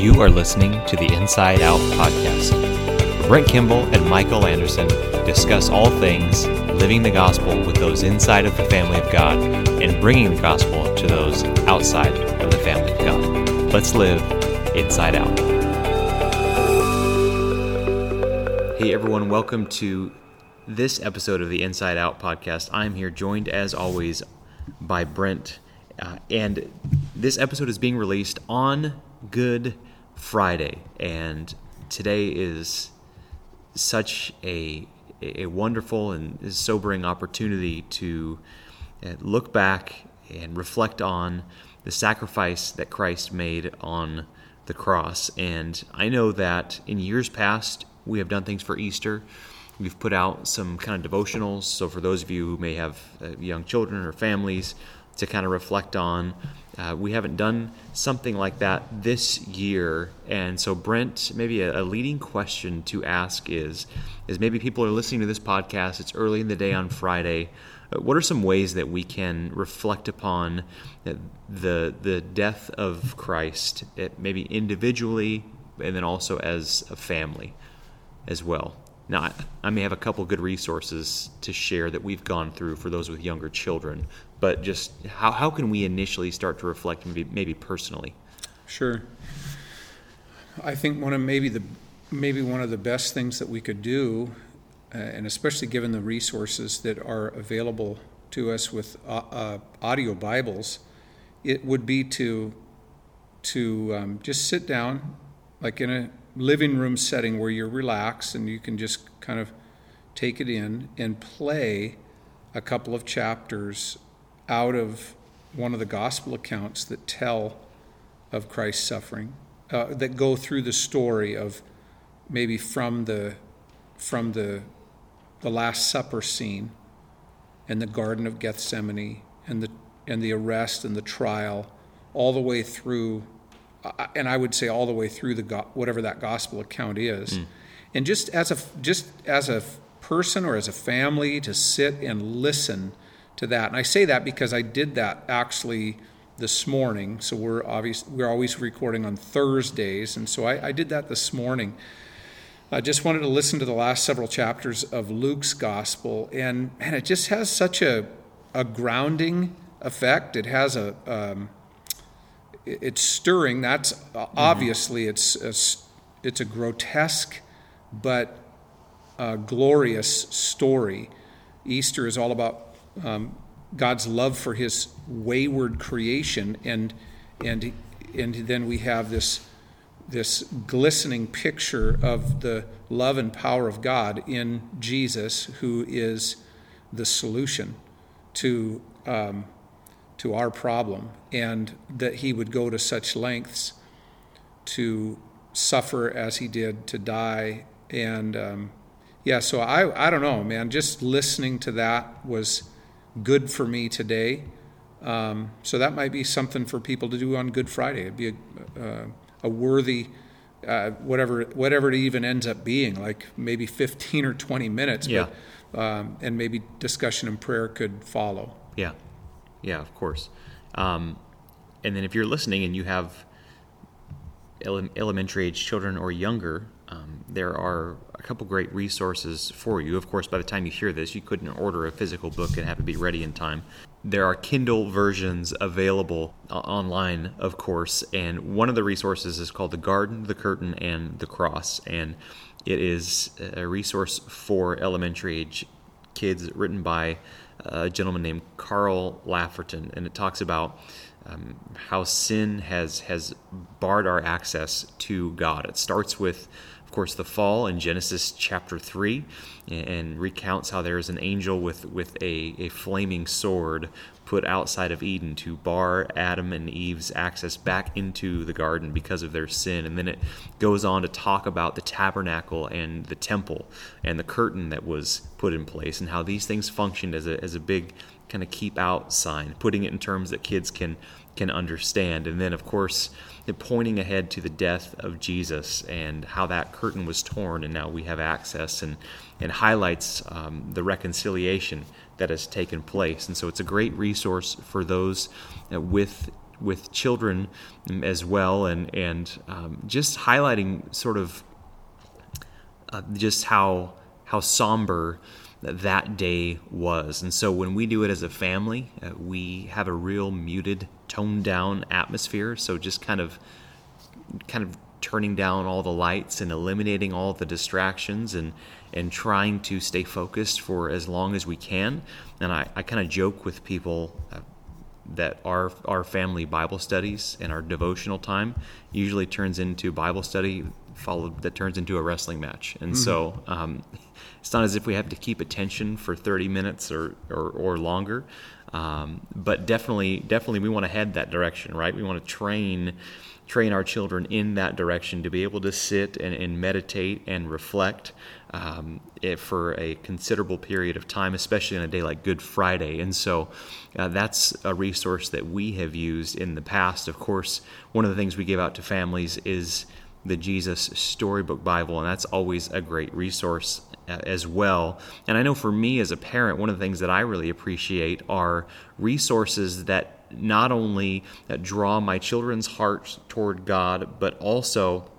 You are listening to the Inside Out podcast. Brent Kimball and Michael Anderson discuss all things living the gospel with those inside of the family of God and bringing the gospel to those outside of the family of God. Let's live inside out. Hey everyone, welcome to this episode of the Inside Out podcast. I'm here joined as always by Brent. Uh, and this episode is being released on Good Friday, and today is such a a wonderful and sobering opportunity to uh, look back and reflect on the sacrifice that Christ made on the cross. And I know that in years past, we have done things for Easter. We've put out some kind of devotionals. So, for those of you who may have uh, young children or families, to kind of reflect on. Uh, we haven't done something like that this year, and so Brent, maybe a, a, leading question to ask is, is maybe people are listening to this podcast. It's early in the day on Friday. Uh, what are some ways that we can reflect upon the the death of Christ, maybe individually, and then also as a family, as well? Now, I, may have a couple good resources to share that we've gone through for those with younger children, but just how, how can we initially start to reflect maybe, maybe personally? Sure. I think one of maybe the maybe one of the best things that we could do, uh, and especially given the resources that are available to us with uh, uh, audio Bibles, it would be to to um, just sit down, like in a living room setting where you're relaxed and you can just kind of take it in and play a couple of chapters out of one of the gospel accounts that tell of Christ's suffering, uh, that go through the story of maybe from the from the the Last Supper scene and the Garden of Gethsemane and the and the arrest and the trial, all the way through and I would say all the way through the go- whatever that gospel account is, mm. and just as a just as a person or as a family to sit and listen to that. And I say that because I did that actually this morning. So we're obvious we're always recording on Thursdays, and so I, I did that this morning. I just wanted to listen to the last several chapters of Luke's gospel, and and it just has such a a grounding effect. It has a um, it's stirring. That's uh, mm-hmm. obviously it's a, it's a grotesque but a glorious story. Easter is all about um, God's love for His wayward creation, and and and then we have this this glistening picture of the love and power of God in Jesus, who is the solution to um, to our problem, and that he would go to such lengths to suffer as he did, to die. And um, yeah, so I, I don't know, man, just listening to that was good for me today. Um, so that might be something for people to do on Good Friday. It'd be a, uh, a worthy, uh, whatever whatever it even ends up being, like maybe 15 or 20 minutes. Yeah. But, um, and maybe discussion and prayer could follow. Yeah. Yeah, of course. Um, and then if you're listening and you have ele- elementary age children or younger, um, there are a couple great resources for you. Of course, by the time you hear this, you couldn't order a physical book and have it be ready in time. There are Kindle versions available uh, online, of course, and one of the resources is called The Garden, the Curtain, and the Cross. And it is a resource for elementary age kids written by a gentleman named Carl Laferton, and it talks about um, how sin has has barred our access to God. It starts with, of course, the fall in Genesis chapter three, and recounts how there is an angel with with a, a flaming sword put outside of Eden to bar Adam and Eve's access back into the garden because of their sin. And then it goes on to talk about the tabernacle and the temple and the curtain that was put in place and how these things functioned as a, as a big kind of keep out sign, putting it in terms that kids can can understand. And then, of course, pointing ahead to the death of Jesus and how that curtain was torn, and now we have access, and and highlights um, the reconciliation that has taken place. And so, it's a great resource for those uh, with with children as well, and and um, just highlighting sort of uh, just how how somber that day was. And so when we do it as a family, uh, we have a real muted, toned down atmosphere. So just kind of kind of turning down all the lights and eliminating all the distractions and and trying to stay focused for as long as we can. And I, I kind of joke with people uh, that our our family Bible studies and our devotional time usually turns into Bible study followed that turns into a wrestling match. And mm-hmm. so um, it's not as if we have to keep attention for 30 minutes or or, or longer. Um, but definitely definitely we want to head that direction, right? We want to train train our children in that direction to be able to sit and, and meditate and reflect um, for a considerable period of time, especially on a day like Good Friday. And so uh, that's a resource that we have used in the past. Of course, one of the things we give out to families is the Jesus Storybook Bible, and that's always a great resource uh, as well. And I know for me as a parent, one of the things that I really appreciate are resources that not only draw my children's hearts toward God, but also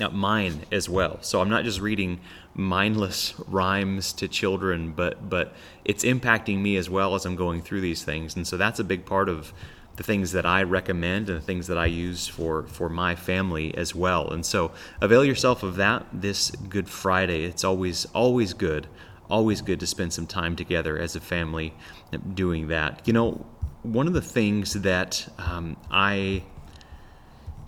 uh, mine as well. So I'm not just reading mindless rhymes to children, but but it's impacting me as well as I'm going through these things. And so that's a big part of the things that I recommend and the things that I use for for my family as well. And so avail yourself of that this Good Friday. It's always always good, always good to spend some time together as a family doing that. You know, one of the things that um, I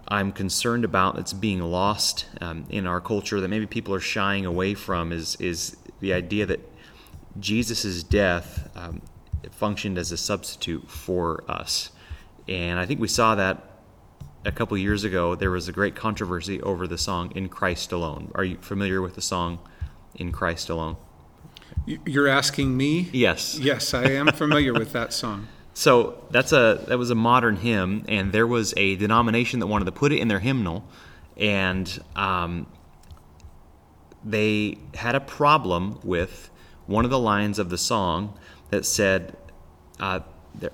I'm concerned about that's being lost um, in our culture that maybe people are shying away from is is the idea that Jesus' death um, functioned as a substitute for us, and I think we saw that a couple years ago. There was a great controversy over the song "In Christ Alone." Are you familiar with the song "In Christ Alone"? You're asking me? Yes. Yes, I am familiar with that song. So that's a that was a modern hymn, and there was a denomination that wanted to put it in their hymnal, and um, they had a problem with one of the lines of the song that said, uh,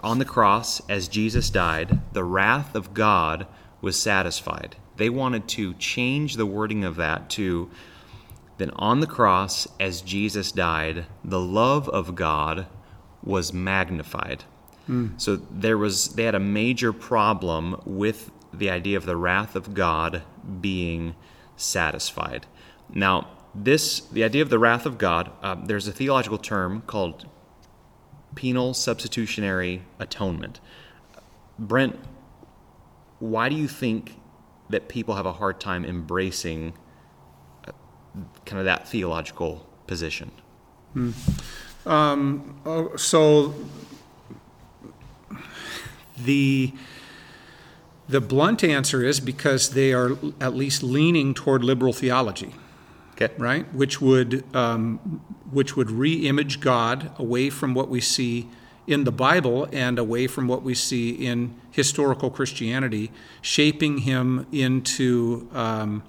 "On the cross, as Jesus died, the wrath of God was satisfied." They wanted to change the wording of that to, "Then on the cross, as Jesus died, the love of God was magnified." Mm. So there was they had a major problem with the idea of the wrath of God being satisfied. Now, this the idea of the wrath of God. Uh, there's a theological term called penal substitutionary atonement. Brent, why do you think that people have a hard time embracing uh, kind of that theological position? Hmm. Um, oh, so the the blunt answer is because they are at least leaning toward liberal theology. Okay. Right, which would um, which would re-image God away from what we see in the Bible and away from what we see in historical Christianity, shaping him into um,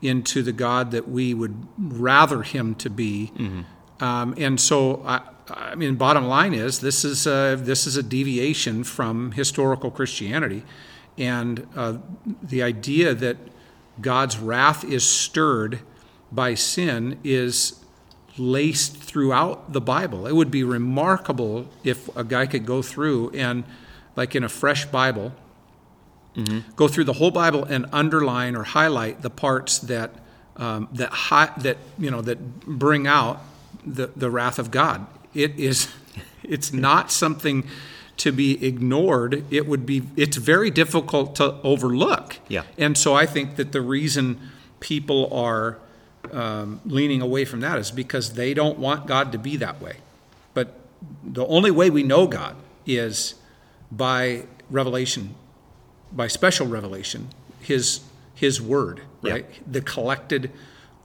into the God that we would rather him to be. Mm-hmm. Um, and so I, I mean, bottom line is this is a, this is a deviation from historical Christianity, and uh, the idea that God's wrath is stirred by sin is laced throughout the Bible. It would be remarkable if a guy could go through and, like in a fresh Bible, mm-hmm. go through the whole Bible and underline or highlight the parts that um, that hi- that you know that bring out the, the wrath of God it is it's not something to be ignored. It would be it's very difficult to overlook. Yeah. And so I think that the reason people are um, leaning away from that is because they don't want God to be that way. But the only way we know God is by revelation, by special revelation, His His Word, right? Yeah. The collected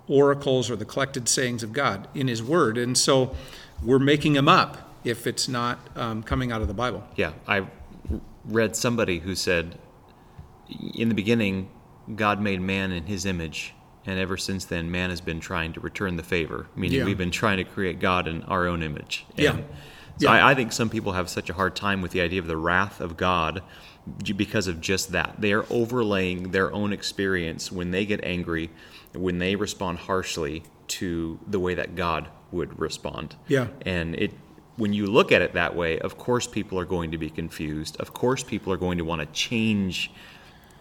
oracles or the collected sayings of God in His Word, and so we're making them up if it's not um, coming out of the Bible. Yeah, I read somebody who said, in the beginning, God made man in his image, and ever since then, man has been trying to return the favor, meaning yeah. we've been trying to create God in our own image. And yeah. So Yeah. I, I think some people have such a hard time with the idea of the wrath of God because of just that. They are overlaying their own experience when they get angry, when they respond harshly to the way that God would respond. Yeah. And it when you look at it that way, of course people are going to be confused. Of course people are going to want to change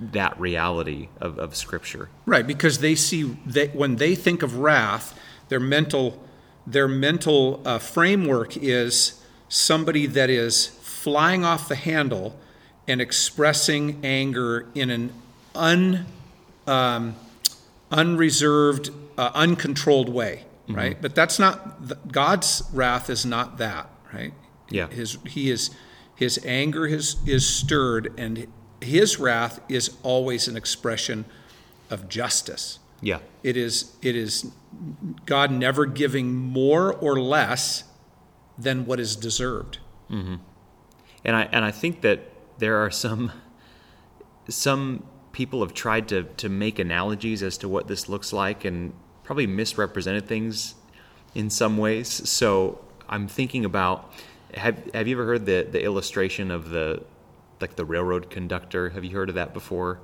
that reality of, of Scripture. Right, because they see that when they think of wrath, their mental their mental uh, framework is somebody that is flying off the handle and expressing anger in an un, um, unreserved, uh, uncontrolled way. Mm-hmm. Right, but that's not God's wrath is not that. Right. Yeah. His he is his anger is is stirred and his wrath is always an expression of justice. Yeah. It is it is God never giving more or less than what is deserved. Mm-hmm. And I and I think that there are some some people have tried to to make analogies as to what this looks like and probably misrepresented things in some ways. So I'm thinking about have have you ever heard the the illustration of the like the railroad conductor? Have you heard of that before?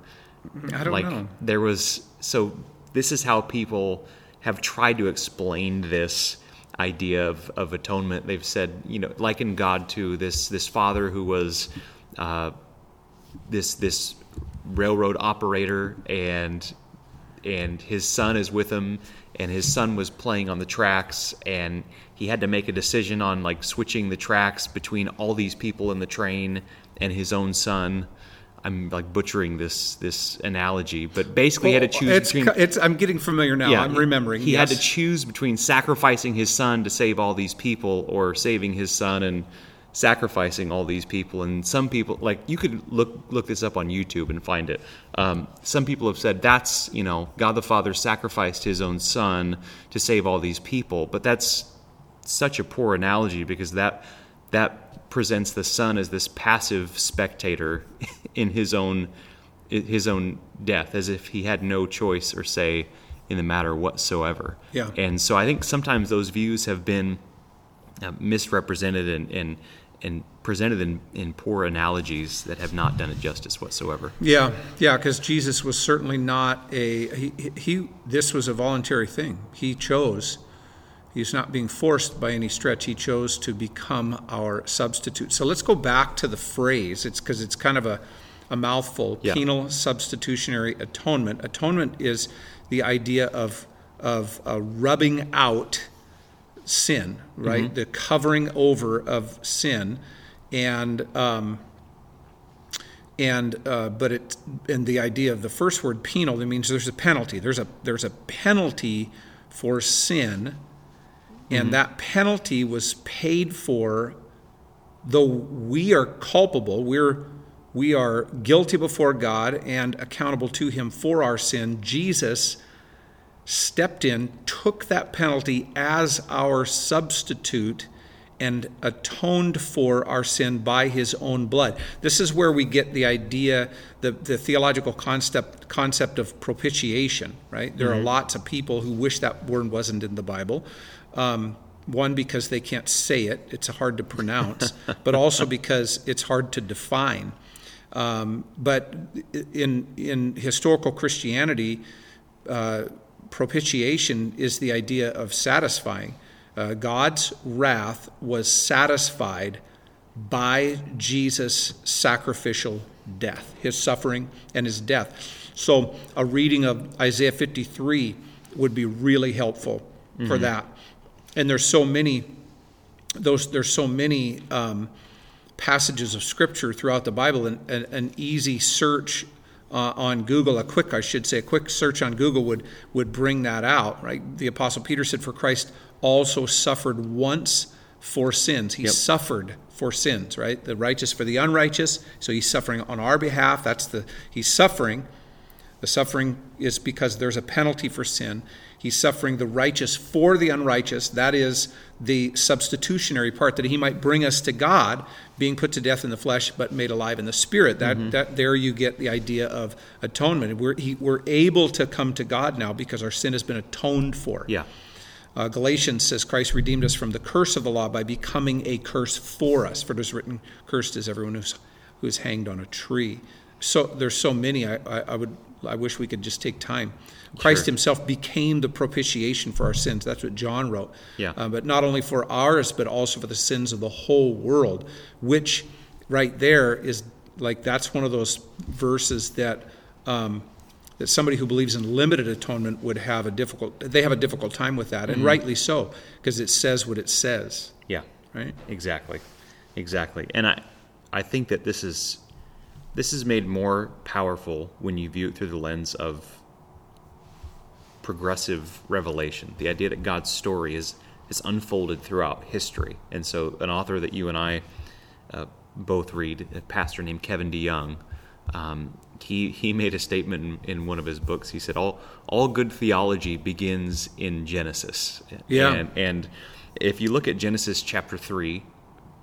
I don't like know. there was so this is how people have tried to explain this idea of, of atonement they've said you know liken god to this this father who was uh, this this railroad operator and and his son is with him and his son was playing on the tracks and he had to make a decision on like switching the tracks between all these people in the train and his own son i'm like butchering this this analogy but basically he had to choose it's, between it's I'm getting familiar now. I'm remembering. He yes. had to choose between sacrificing his son to save all these people or saving his son and sacrificing all these people. And some people, like you could look look this up on YouTube and find it. Um, some people have said that's you know God the Father sacrificed his own son to save all these people, but that's such a poor analogy because that that presents the son as this passive spectator in his own his own death as if he had no choice or say in the matter whatsoever. Yeah. And so I think sometimes those views have been uh, misrepresented and, and and presented in, in poor analogies that have not done it justice whatsoever. Yeah, yeah, because Jesus was certainly not a he, he. This was a voluntary thing. He chose. He's not being forced by any stretch. He chose to become our substitute. So let's go back to the phrase. It's because it's kind of a, a mouthful. Yeah. Penal substitutionary atonement. Atonement is the idea of of uh, rubbing out sin, right? The covering over of sin, and um, and uh, but it and the idea of the first word penal that means there's a penalty. There's a there's a penalty for sin, and that penalty was paid for. Though we are culpable, we're we are guilty before God and accountable to Him for our sin. Jesus stepped in, took that penalty as our substitute, and atoned for our sin by his own blood. This is where we get the idea, the, the theological concept concept of propitiation, right? There are lots of people who wish that word wasn't in the Bible. Um, one, because they can't say it, it's hard to pronounce, but also because it's hard to define. Um, but in, in historical Christianity, uh, propitiation is the idea of satisfying. Uh, God's wrath was satisfied by Jesus' sacrificial death, his suffering and his death. So, a reading of Isaiah 53 would be really helpful for that. And there's so many, those there's so many um, passages of scripture throughout the Bible, and, and an easy search uh, on Google, a quick, I should say, a quick search on Google would would bring that out. Right? The Apostle Peter said, "For Christ also suffered once for sins. He Yep. suffered for sins. Right? The righteous for the unrighteous. So he's suffering on our behalf. That's the he's suffering. The suffering is because there's a penalty for sin. He's suffering the righteous for the unrighteous. That is the substitutionary part that he might bring us to God, being put to death in the flesh but made alive in the spirit. That that there you get the idea of atonement. We're he, we're able to come to God now because our sin has been atoned for. Yeah. Uh, Galatians says Christ redeemed us from the curse of the law by becoming a curse for us. For it is written, "Cursed is everyone who's who's hanged on a tree." So there's so many. I, I, I would I wish we could just take time. Christ Sure. Himself became the propitiation for our sins. That's what John wrote. Yeah. Uh, but not only for ours, but also for the sins of the whole world. Which, right there, is like that's one of those verses that. Um, that somebody who believes in limited atonement would have a difficult they have a difficult time with that and rightly so because it says what it says Yeah. right Exactly, exactly. And I, I think that this is, this is made more powerful when you view it through the lens of progressive revelation. The idea that God's story is is unfolded throughout history. And so, an author that you and I uh, both read, a pastor named Kevin DeYoung, um, he he made a statement in, in one of his books. He said, "All all good theology begins in Genesis." Yeah. And, and if you look at Genesis chapter three,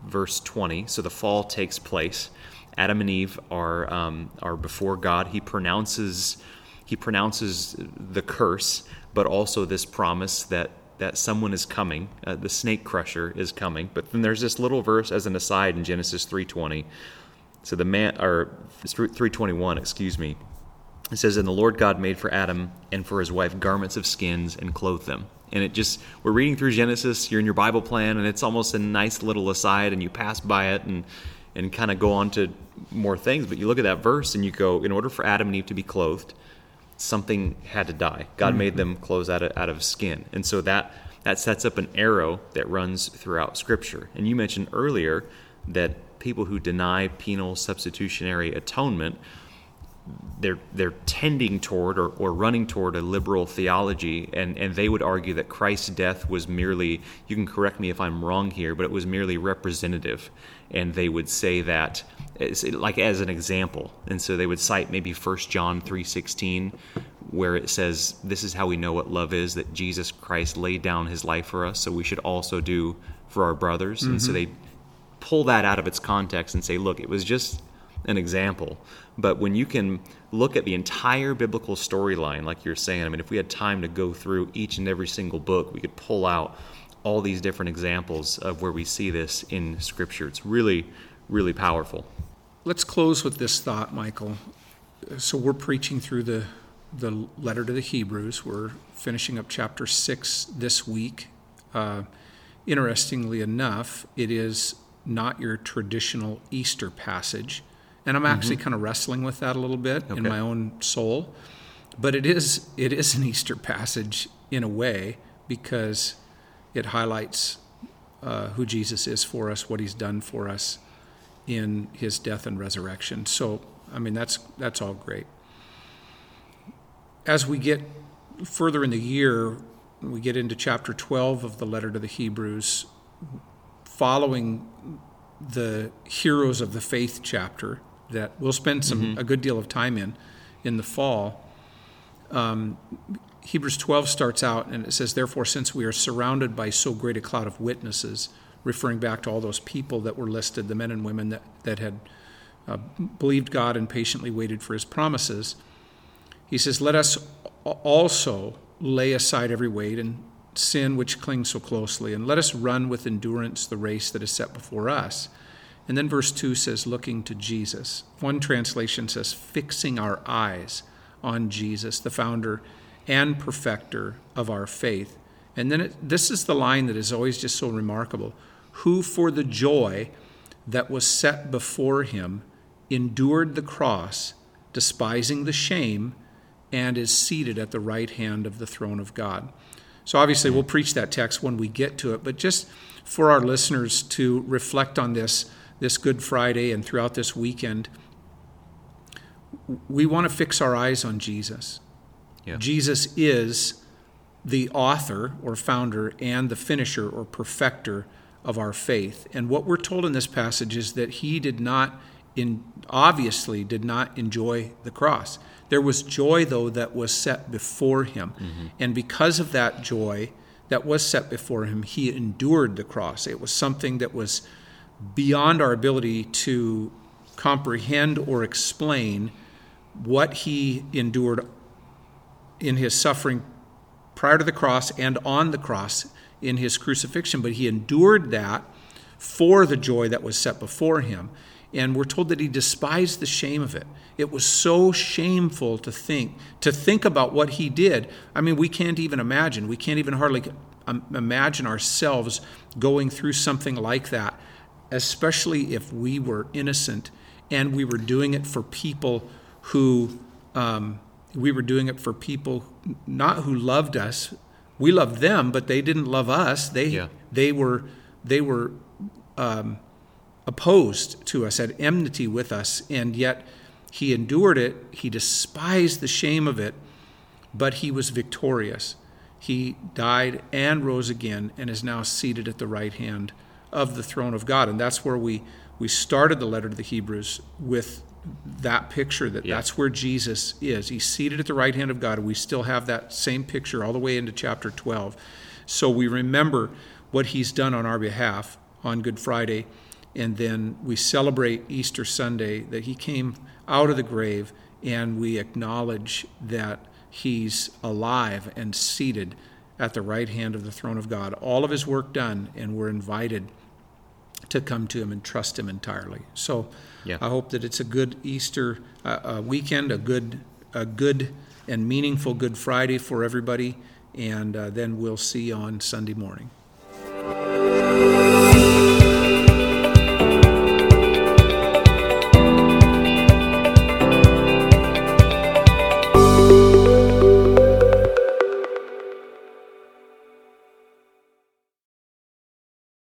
verse twenty, so the fall takes place. Adam and Eve are um, are before God. He pronounces he pronounces the curse, but also this promise that that someone is coming. Uh, the snake crusher is coming. But then there's this little verse as an aside in Genesis three twenty. So the man or three twenty one, excuse me. It says, And the Lord God made for Adam and for his wife garments of skins and clothed them. And it just, we're reading through Genesis, you're in your Bible plan, and it's almost a nice little aside, and you pass by it and, and kind of go on to more things. But you look at that verse and you go, In order for Adam and Eve to be clothed, something had to die. God mm-hmm. made them clothes out of, out of skin. And so that, that sets up an arrow that runs throughout Scripture. And you mentioned earlier that people who deny penal substitutionary atonement they're they're tending toward or, or running toward a liberal theology and, and they would argue that Christ's death was merely you can correct me if I'm wrong here but it was merely representative. And they would say that like as an example. And so they would cite maybe 1 John 3:16 where it says this is how we know what love is that Jesus Christ laid down his life for us so we should also do for our brothers. And so mm-hmm. they pull that out of its context and say look it was just an example. But when you can look at the entire biblical storyline, like you're saying, I mean, if we had time to go through each and every single book, we could pull out all these different examples of where we see this in Scripture. It's really, really powerful. let's close with this thought michael so we're preaching through the the letter to the hebrews we're finishing up chapter 6 this week uh, interestingly enough it is not your traditional easter passage and i'm actually kind of wrestling with that a little bit in my own soul but it is it is an easter passage in a way because it highlights uh, who jesus is for us what he's done for us in his death and resurrection. So, I mean, that's that's all great. As we get further in the year, we get into chapter 12 of the letter to the Hebrews, following the heroes of the faith chapter that we'll spend some a good deal of time in in the fall. Um, Hebrews 12 starts out and it says, Therefore, since we are surrounded by so great a cloud of witnesses, referring back to all those people that were listed, the men and women that, that had uh, believed God and patiently waited for his promises, he says, Let us also lay aside every weight and sin which clings so closely, and let us run with endurance the race that is set before us. And then verse 2 says, Looking to Jesus. One translation says, Fixing our eyes on Jesus, the founder and perfecter of our faith. And then it, this is the line that is always just so remarkable who for the joy that was set before him endured the cross, despising the shame, and is seated at the right hand of the throne of God. So obviously, we'll preach that text when we get to it, but just for our listeners to reflect on this this Good Friday and throughout this weekend, we want to fix our eyes on Jesus. Yeah. Jesus is the author or founder and the finisher or perfecter of our faith. And what we're told in this passage is that he did not in obviously did not enjoy the cross. There was joy though that was set before him. Mm-hmm. And because of that joy that was set before him, he endured the cross. It was something that was beyond our ability to comprehend or explain what he endured in his suffering prior to the cross and on the cross in his crucifixion, but he endured that for the joy that was set before him. And we're told that he despised the shame of it. It was so shameful to think to think about what he did. I mean, we can't even imagine. We can't even hardly um, imagine ourselves going through something like that, especially if we were innocent and we were doing it for people who um, we were doing it for people not who loved us. We loved them, but they didn't love us. They Yeah. they were they were um, opposed to us, had enmity with us, and yet he endured it. He despised the shame of it, but he was victorious. He died and rose again and is now seated at the right hand of the throne of God. And that's where we, we started the letter to the Hebrews with that picture that Yeah. that's where Jesus is. He's seated at the right hand of God. And we still have that same picture all the way into chapter 12. So we remember what he's done on our behalf on Good Friday, and then we celebrate Easter Sunday that he came out of the grave, and we acknowledge that he's alive and seated at the right hand of the throne of God. All of his work done, and we're invited to come to him and trust him entirely. So Yeah. I hope that it's a good Easter uh, uh, weekend, a good, a good and meaningful Good Friday for everybody, and uh, then we'll see you on Sunday morning.